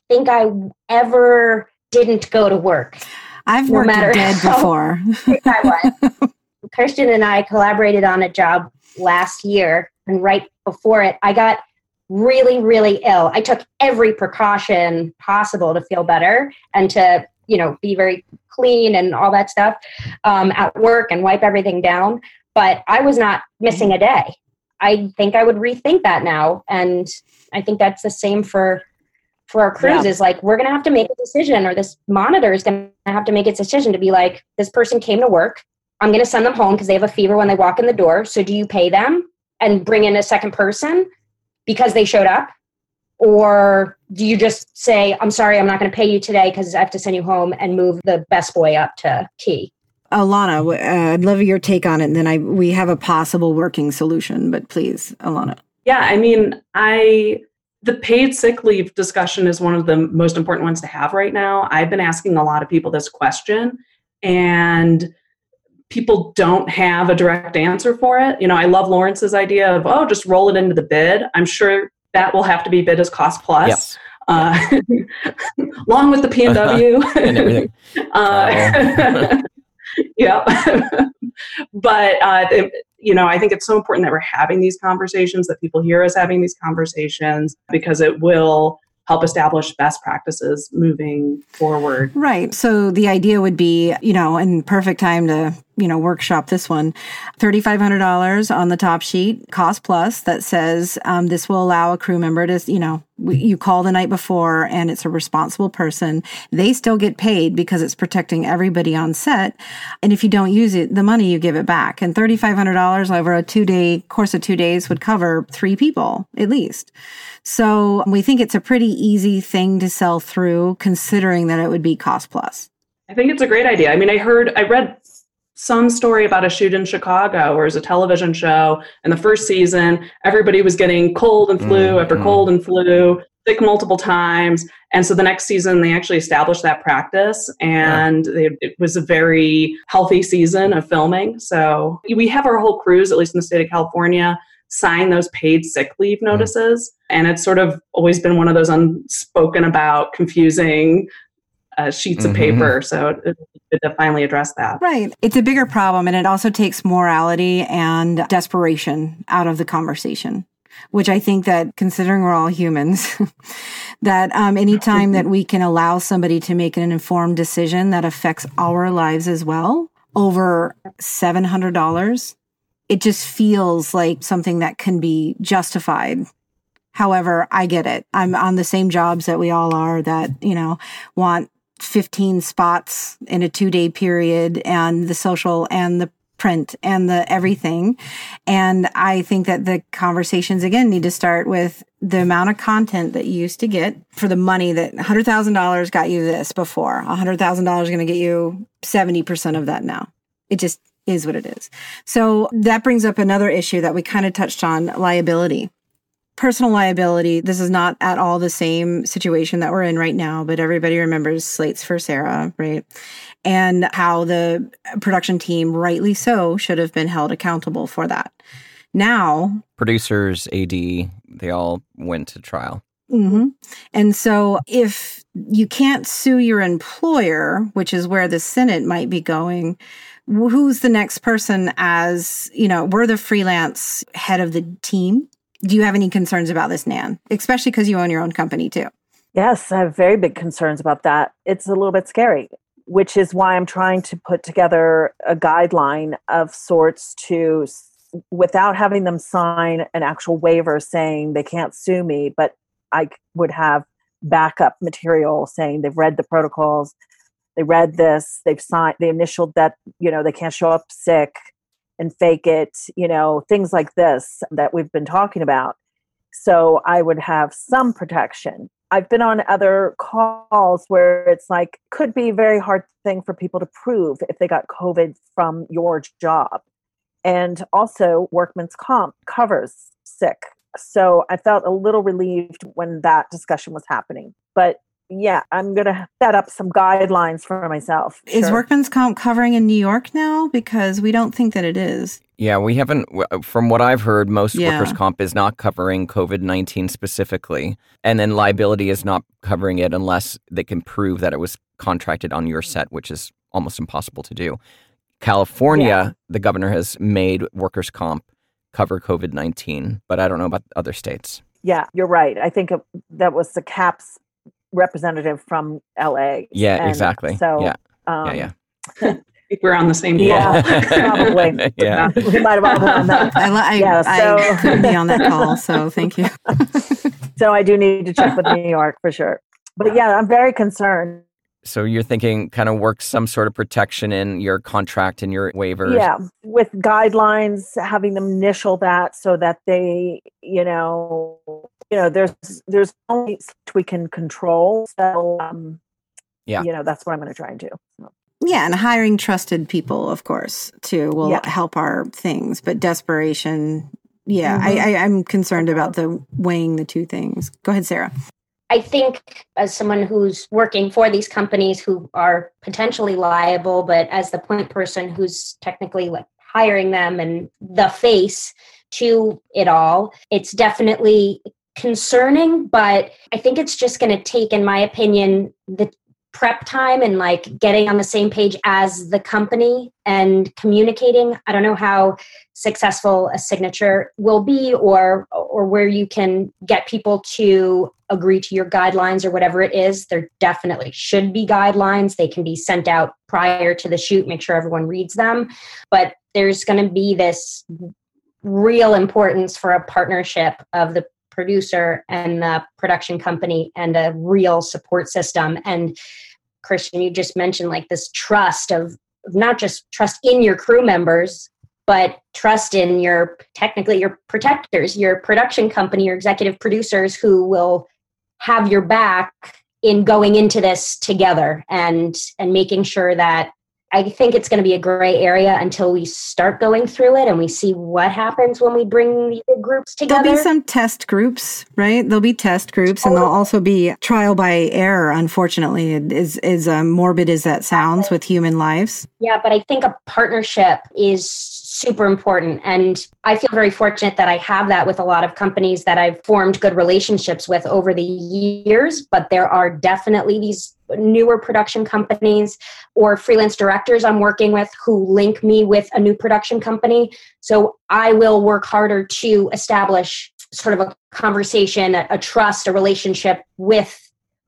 think I ever didn't go to work. I've No worked matter dead before. I was. Kirsten and I collaborated on a job last year, and right before it, I got really, really ill. I took every precaution possible to feel better and to, you know, be very clean and all that stuff um, at work and wipe everything down. But I was not missing a day. I think I would rethink that now. And I think that's the same for for our crews yeah. is like we're going to have to make a decision or this monitor is going to have to make its decision to be like this person came to work i'm going to send them home because they have a fever when they walk in the door so do you pay them and bring in a second person because they showed up or do you just say i'm sorry i'm not going to pay you today because i have to send you home and move the best boy up to key Alana, uh, I'd love your take on it, and then I we have a possible working solution. But please, Alana. Yeah, I mean, I the paid sick leave discussion is one of the most important ones to have right now. I've been asking a lot of people this question, and people don't have a direct answer for it. You know, I love Lawrence's idea of oh, just roll it into the bid. I'm sure that will have to be bid as cost plus. Yes. Uh, along with the P and W and everything. uh, yeah. but, uh, you know, I think it's so important that we're having these conversations, that people hear us having these conversations, because it will help establish best practices moving forward. Right. So the idea would be, you know, and perfect time to, you know, workshop this one. $3,500 on the top sheet, cost plus, that says um, this will allow a crew member to, you know, you call the night before and it's a responsible person. They still get paid because it's protecting everybody on set. And if you don't use it, the money you give it back. And $3,500 over a two day course of two days would cover three people at least. So we think it's a pretty easy thing to sell through considering that it would be cost plus. I think it's a great idea. I mean, I heard, I read some story about a shoot in Chicago where it was a television show. And the first season, everybody was getting cold and flu mm-hmm. after cold and flu, sick multiple times. And so the next season, they actually established that practice, and yeah. it, it was a very healthy season of filming. So we have our whole crews, at least in the state of California, sign those paid sick leave mm. notices. Mm. And it's sort of always been one of those unspoken about, confusing uh, sheets mm-hmm. of paper. So it, it, to finally address that. Right. It's a bigger problem, and it also takes morality and desperation out of the conversation. Which I think that, considering we're all humans, that um, anytime that we can allow somebody to make an informed decision that affects our lives as well, over seven hundred dollars, it just feels like something that can be justified However, I get it. I'm on the same jobs that we all are that, you know, want 15 spots in a two day period and the social and the print and the everything. And I think that the conversations again need to start with the amount of content that you used to get for the money that $100,000 got you this before. $100,000 is going to get you 70% of that now. It just is what it is. So that brings up another issue that we kind of touched on liability personal liability, this is not at all the same situation that we're in right now, but everybody remembers Slates for Sarah, right? And how the production team, rightly so, should have been held accountable for that. Now, producers, AD, they all went to trial. Mm-hmm. And so, if you can't sue your employer, which is where the Senate might be going, who's the next person as, you know, we're the freelance head of the team do you have any concerns about this, Nan? Especially because you own your own company too. Yes, I have very big concerns about that. It's a little bit scary, which is why I'm trying to put together a guideline of sorts to, without having them sign an actual waiver saying they can't sue me, but I would have backup material saying they've read the protocols, they read this, they've signed, they initialed that, you know, they can't show up sick, and fake it, you know, things like this that we've been talking about. So I would have some protection. I've been on other calls where it's like could be a very hard thing for people to prove if they got COVID from your job. And also workman's comp covers sick. So I felt a little relieved when that discussion was happening. But yeah, I'm going to set up some guidelines for myself. Is sure. workman's comp covering in New York now? Because we don't think that it is. Yeah, we haven't, uh, from what I've heard, most yeah. workers' comp is not covering COVID 19 specifically. And then liability is not covering it unless they can prove that it was contracted on your set, which is almost impossible to do. California, yeah. the governor has made workers' comp cover COVID 19, but I don't know about other states. Yeah, you're right. I think that was the CAPS representative from LA. Yeah, and exactly. So yeah, um, yeah, yeah. we're on the same call. Yeah, probably. yeah. we might have all been on that. I, li- I, Yeah, I so- couldn't be on that call, so thank you. So I do need to check with New York for sure. But yeah, I'm very concerned. So you're thinking kind of work some sort of protection in your contract and your waivers. Yeah, with guidelines, having them initial that so that they, you know, you know, there's there's only so we can control. So, um, Yeah. you know, that's what I'm going to try and do. Yeah, and hiring trusted people, of course, too, will Yeah. help our things. But desperation, yeah, I, Mhm. I, I'm concerned about the weighing the two things. Go ahead, Sarah. I think as someone who's working for these companies who are potentially liable, but as the point person who's technically like hiring them and the face to it all, it's definitely concerning, but I think it's just going to take, in my opinion, the prep time and like getting on the same page as the company and communicating. I don't know how successful a signature will be or or where you can get people to agree to your guidelines or whatever it is there definitely should be guidelines they can be sent out prior to the shoot make sure everyone reads them but there's going to be this real importance for a partnership of the producer and the production company and a real support system. And christian you just mentioned like this trust of not just trust in your crew members but trust in your technically your protectors your production company your executive producers who will have your back in going into this together and and making sure that I think it's going to be a gray area until we start going through it and we see what happens when we bring the groups together. There'll be some test groups, right? There'll be test groups, and there'll also be trial by error. Unfortunately, is is um, morbid as that sounds with human lives. Yeah, but I think a partnership is super important. And I feel very fortunate that I have that with a lot of companies that I've formed good relationships with over the years. But there are definitely these newer production companies or freelance directors I'm working with who link me with a new production company. So I will work harder to establish sort of a conversation, a, a trust, a relationship with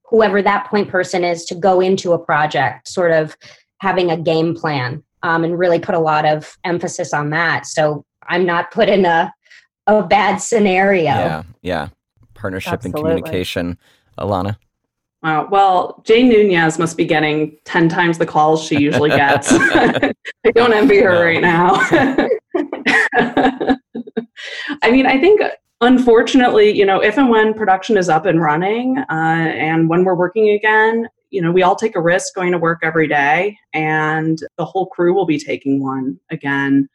whoever that point person is to go into a project, sort of having a game plan um, and really put a lot of emphasis on that. So I'm not put in a a bad scenario. Yeah, yeah. Partnership Absolutely. and communication. Alana. Wow. Well, Jane Nunez must be getting 10 times the calls she usually gets. I don't envy her No. right now. I mean, I think unfortunately, you know, if and when production is up and running uh, and when we're working again, you know, we all take a risk going to work every day, and the whole crew will be taking one again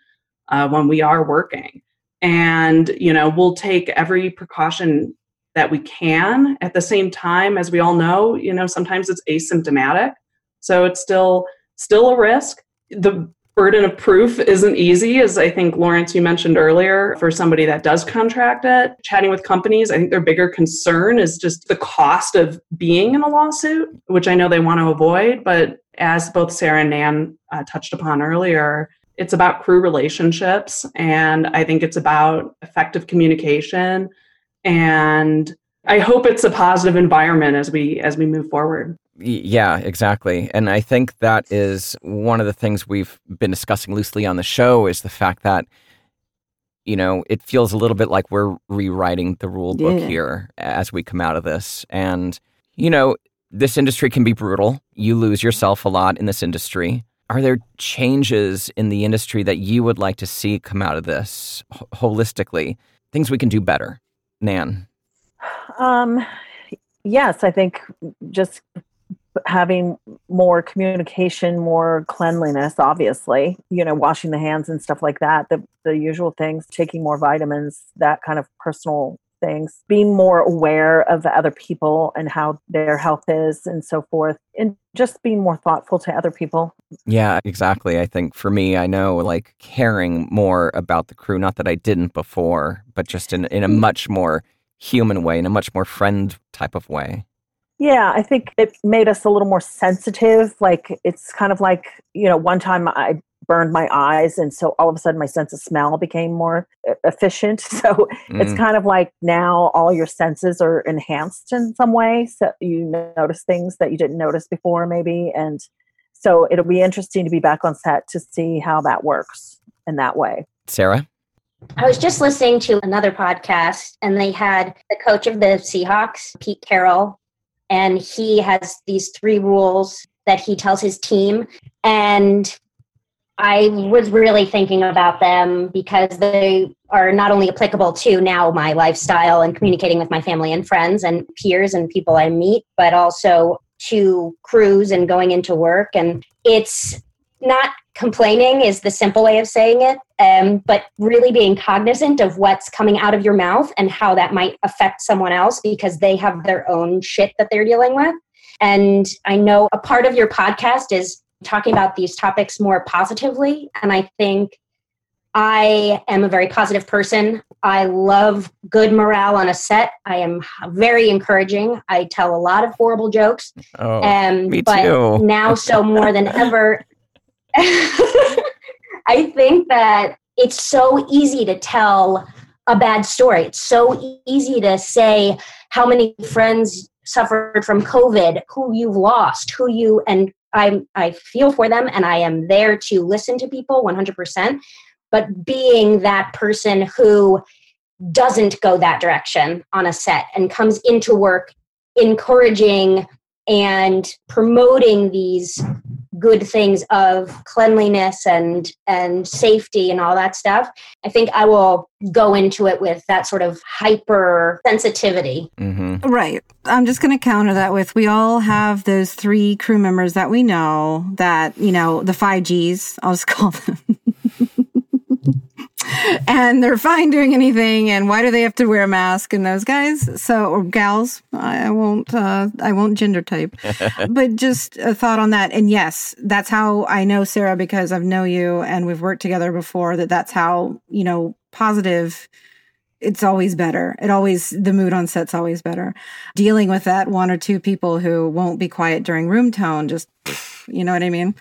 uh, when we are working. And, you know, we'll take every precaution that we can at the same time as we all know you know sometimes it's asymptomatic. So it's still still a risk. The burden of proof isn't easy as i think lawrence you mentioned earlier for somebody that does contract it. Chatting with companies i think their bigger concern is just the cost of being in a lawsuit which i know they want to avoid but as both sarah and nan uh, touched upon earlier it's about crew relationships and i think it's about effective communication and I hope it's a positive environment as we as we move forward. Yeah, exactly. And I think that is one of the things we've been discussing loosely on the show is the fact that, you know, it feels a little bit like we're rewriting the rule book Yeah. here as we come out of this. And, you know, this industry can be brutal. You lose yourself a lot in this industry. Are there changes in the industry that you would like to see come out of this holistically? Things we can do better? Nan. Um, yes, I think just having more communication, more cleanliness, obviously, you know, washing the hands and stuff like that, the, the usual things, taking more vitamins, that kind of personal things, being more aware of the other people and how their health is and so forth, and just being more thoughtful to other people. Yeah, exactly. I think for me, I know like caring more about the crew, not that I didn't before, but just in, in a mm. much more human way, in a much more friend type of way. Yeah, I think it made us a little more sensitive. Like it's kind of like, you know, one time I burned my eyes and so all of a sudden my sense of smell became more e- efficient. So it's Mm. kind of like now all your senses are enhanced in some way. So you notice things that you didn't notice before maybe and So it'll be interesting to be back on set to see how that works in that way. Sarah? I was just listening to another podcast, and they had the coach of the Seahawks, Pete Carroll, and he has these three rules that he tells his team. And I was really thinking about them because they are not only applicable to now my lifestyle and communicating with my family and friends and peers and people I meet, but also to crews and going into work. And it's not complaining is the simple way of saying it, um, but really being cognizant of what's coming out of your mouth and how that might affect someone else because they have their own shit that they're dealing with. And I know a part of your podcast is talking about these topics more positively. And I think I am a very positive person. I love good morale on a set. I am very encouraging. I tell a lot of horrible jokes. Oh, um, me but too. now, so more than ever, I think that it's so easy to tell a bad story. It's so easy to say how many friends suffered from COVID, who you've lost, who you and I I feel for them and I am there to listen to people 100%, but being that person who doesn't go that direction on a set and comes into work encouraging and promoting these good things of cleanliness and and safety and all that stuff i think i will go into it with that sort of hyper sensitivity mm-hmm. right. I'm just going to counter that with we all have those three crew members that we know that you know the five g's i'll just call them and they're fine doing anything. And why do they have to wear a mask? And those guys, so or gals, I won't, uh, I won't gender type, but just a thought on that. And yes, that's how I know Sarah because I've know you and we've worked together before. That that's how you know positive. It's always better. It always the mood on set's always better. Dealing with that one or two people who won't be quiet during room tone, just you know what I mean.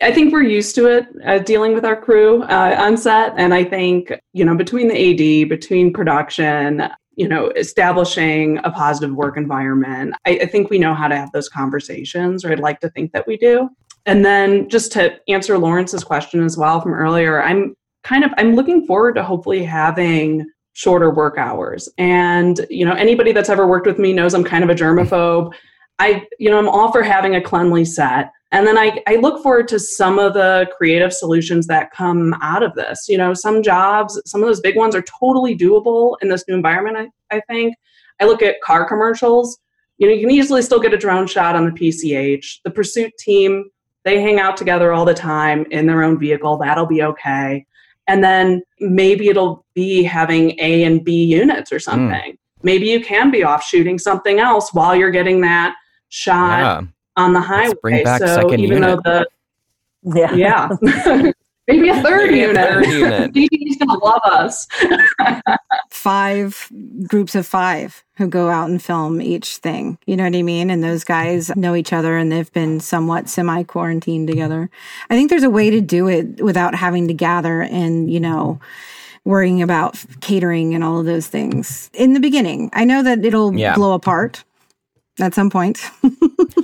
I think we're used to it uh, dealing with our crew uh, on set. And I think, you know, between the AD, between production, you know, establishing a positive work environment, I, I think we know how to have those conversations, or I'd like to think that we do. And then just to answer Lawrence's question as well from earlier, I'm kind of I'm looking forward to hopefully having shorter work hours. And you know, anybody that's ever worked with me knows I'm kind of a germaphobe. I you know, I'm all for having a cleanly set. And then I, I look forward to some of the creative solutions that come out of this. You know, some jobs, some of those big ones are totally doable in this new environment, I, I think. I look at car commercials. You know, you can easily still get a drone shot on the PCH. The pursuit team, they hang out together all the time in their own vehicle. That'll be okay. And then maybe it'll be having A and B units or hmm. something. Mm. Maybe you can be off shooting something else while you're getting that shot yeah on the highway. Let's bring back so second even unit. the yeah, yeah. Maybe a third Maybe unit. A third unit. DD's gonna love us. five groups of five who go out and film each thing. You know what I mean? And those guys know each other and they've been somewhat semi quarantined together. I think there's a way to do it without having to gather and, you know, worrying about catering and all of those things in the beginning. I know that it'll yeah. blow apart at some point.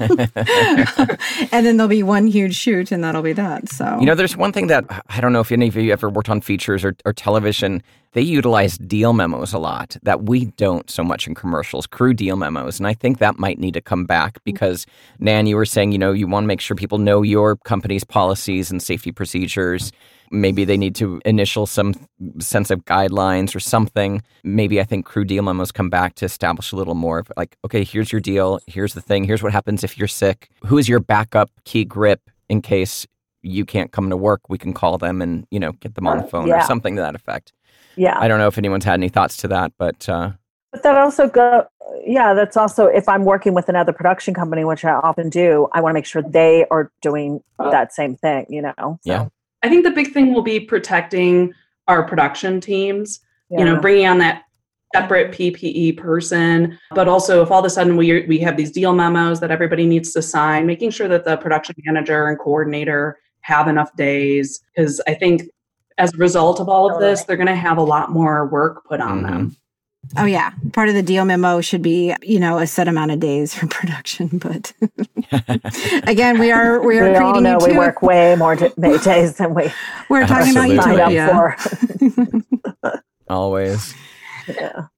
and then there'll be one huge shoot and that'll be that. So, you know, there's one thing that I don't know if any of you ever worked on features or, or television. They utilize deal memos a lot that we don't so much in commercials, crew deal memos. And I think that might need to come back mm. because, Nan, you were saying, you know, you want to make sure people know your company's policies and safety procedures maybe they need to initial some sense of guidelines or something. Maybe I think crew deal memos come back to establish a little more of like, okay, here's your deal. Here's the thing. Here's what happens if you're sick. Who is your backup key grip in case you can't come to work? We can call them and, you know, get them on the phone yeah. or something to that effect. Yeah. I don't know if anyone's had any thoughts to that, but, uh, but that also go yeah that's also if i'm working with another production company which i often do i want to make sure they are doing that same thing you know so. yeah I think the big thing will be protecting our production teams, yeah. you know, bringing on that separate PPE person, but also if all of a sudden we we have these deal memos that everybody needs to sign, making sure that the production manager and coordinator have enough days because I think as a result of all of this, they're going to have a lot more work put on mm-hmm. them. Oh yeah, part of the deal memo should be you know a set amount of days for production. But again, we are we are we all creating know you we work way more d- days than we We're talking about you Absolutely. too. signed up Yeah. for. Always.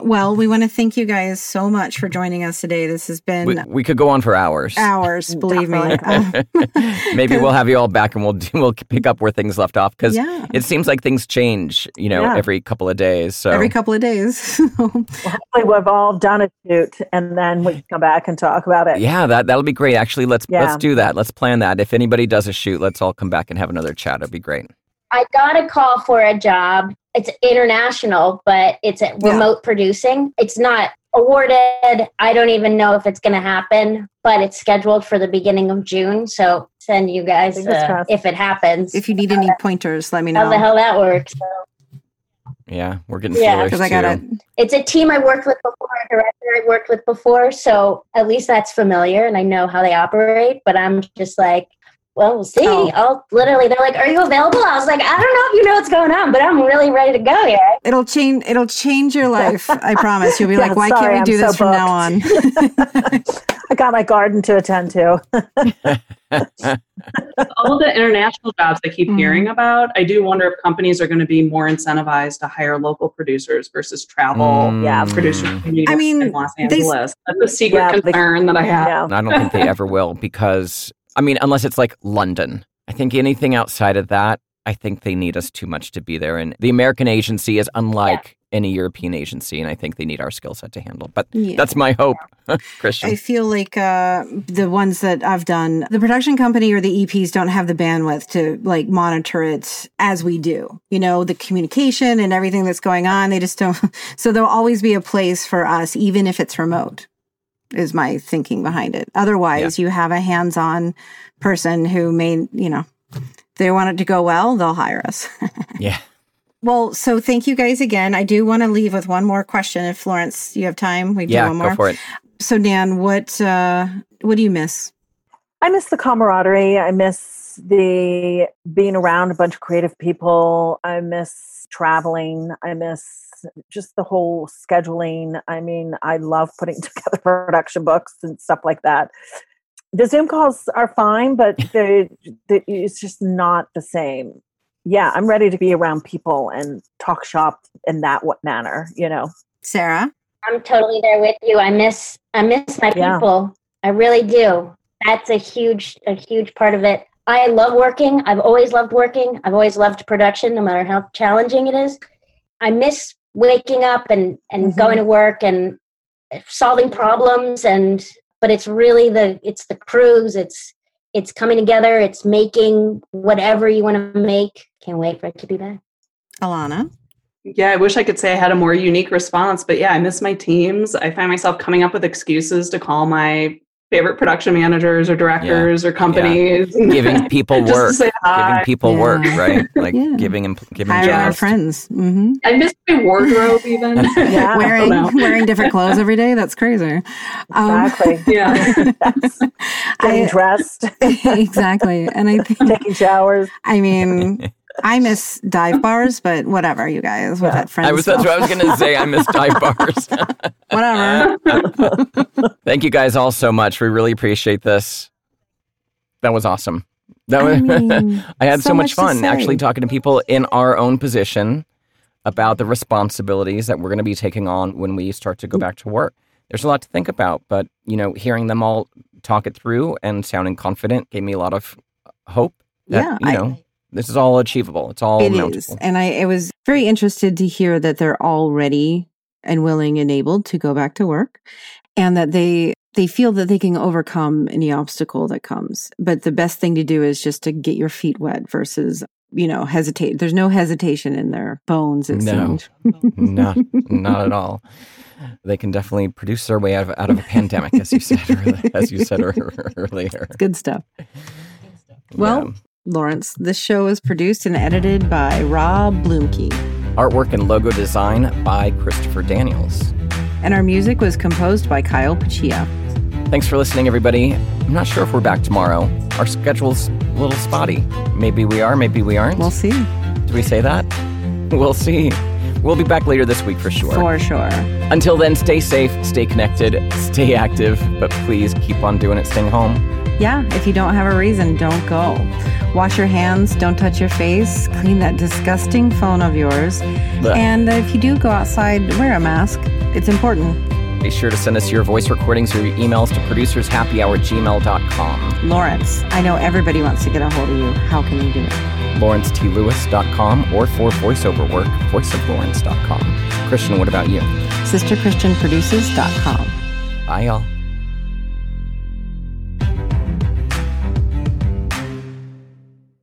Well, we want to thank you guys so much for joining us today. This has been We, we could go on for hours. hours, believe me. Um, Maybe we'll have you all back and we'll we'll pick up where things left off because Yeah. it seems like things change, you know, Yeah. every couple of days. So every couple of days. Hopefully we've all done a shoot and then we can come back and talk about it. yeah, that that'll be great. Actually, let's Yeah. let's do that. Let's plan that. If anybody does a shoot, let's all come back and have another chat. It'd be great. I got a call for a job. It's international, but it's at Yeah. remote producing. It's not awarded. I don't even know if it's going to happen, but it's scheduled for the beginning of June. So send you guys uh, if it happens. if you need any pointers, let me know. how the hell that works. Yeah, we're getting Yeah. feelers Because I too. got it. It's a team I worked with before, a director I worked with before. So at least that's familiar and I know how they operate. But I'm just like, well, we'll see. Oh. I'll literally, they're like, are you available? I was like, I don't know if you know what's going on, but I'm really ready to go here. It'll change. It'll change your life. I promise. You'll be Yeah, like, why sorry, can't we I'm do so this from now on? I got my garden to attend to. all the international jobs I keep Mhm. hearing about, I do wonder if companies are going to be more incentivized to hire local producers versus travel Yeah. producers Mm, from New I mean, and Los they- Angeles. That's a secret Yeah, they- concern that I have. Yeah. I don't think they ever will because I mean, unless it's like London. I think anything outside of that, I think they need us too much to be there. And the American agency is unlike any European agency, and I think they need our skill set to handle. But Yeah. that's my hope, Christian. I feel like uh, the ones that I've done, the production company or the EPs don't have the bandwidth to like monitor it as we do. You know, the communication and everything that's going on, they just don't. So there'll always be a place for us, even if it's remote, is my thinking behind it. Otherwise, you have a hands on person who may, you know, they want it to go well, they'll hire us. yeah. well, so thank you guys again. I do want to leave with one more question. If Lawrence, you have time, we do Yeah, one more. go for it. So Nan, what uh what do you miss? I miss the camaraderie. I miss the being around a bunch of creative people. I miss traveling. I miss just the whole scheduling. I mean, I love putting together production books and stuff like that. The Zoom calls are fine, but they they- it's just not the same. Yeah, I'm ready to be around people and talk shop in that what manner, you know. Sarah? I'm totally there with you. I miss I miss my Yeah. people. I really do. That's a huge a huge part of it. I love working. I've always loved working. I've always loved production, no matter how challenging it is. I miss waking up and and Mhm. going to work and solving problems and but it's really the it's the crews it's it's coming together it's making whatever you want to make can't wait for it to be back Alana? Yeah, I wish I could say I had a more unique response, but yeah, I miss my teams. I find myself coming up with excuses to call my favorite production managers or directors or companies. Giving people Just to work, say hi. giving people work, right? Like Yeah. giving em- giving Hire our jobs. friends. hmm I miss my wardrobe even. Yeah. Wearing wearing different clothes every day. That's crazy. Um, Exactly. Yeah. That's getting I, dressed, exactly. And I think taking showers. I mean I miss dive bars, but whatever, you guys. With Yeah. that friends. I was that's what I was gonna say. I miss dive bars. whatever. Thank you guys all so much. We really appreciate this. That was awesome. That was, I mean, I had so, so much much fun actually talking to people in our own position about the responsibilities that we're going to be taking on when we start to go back to work. There's a lot to think about, but you know, hearing them all talk it through and sounding confident gave me a lot of hope that Yeah, you I- know this is all achievable. It's all It mountable. is. And I, I was very interested to hear that they're all ready and willing and able to go back to work and that they they feel that they can overcome any obstacle that comes. But the best thing to do is just to get your feet wet versus, you know, hesitate. There's no hesitation in their bones, it No. seemed. not not at all. They can definitely produce their way out of out of a pandemic, as you said earlier, as you said ear- earlier. Good stuff. Well, Yeah. Lawrence, this show is produced and edited by Rob Bloomkey. artwork and logo design by Christopher Daniels. And our music was composed by Kyle Pachia. Thanks for listening, everybody. I'm not sure if we're back tomorrow. Our schedule's a little spotty. Maybe we are, maybe we aren't. We'll see. Do we say that? We'll see. We'll be back later this week for sure. For sure. Until then, stay safe, stay connected, stay active, but please keep on doing it staying home. Yeah, if you don't have a reason, don't go. Wash your hands, don't touch your face, clean that disgusting phone of yours. Blech. And if you do go outside, wear a mask. It's important. Be sure to send us your voice recordings or your emails to producershappyhour@gmail.com. Lawrence, I know everybody wants to get a hold of you. How can you do it? LawrenceTLewis.com or for voiceover work, voiceoflawrence.com. Christian, what about you? SisterChristianProduces.com. Bye, y'all.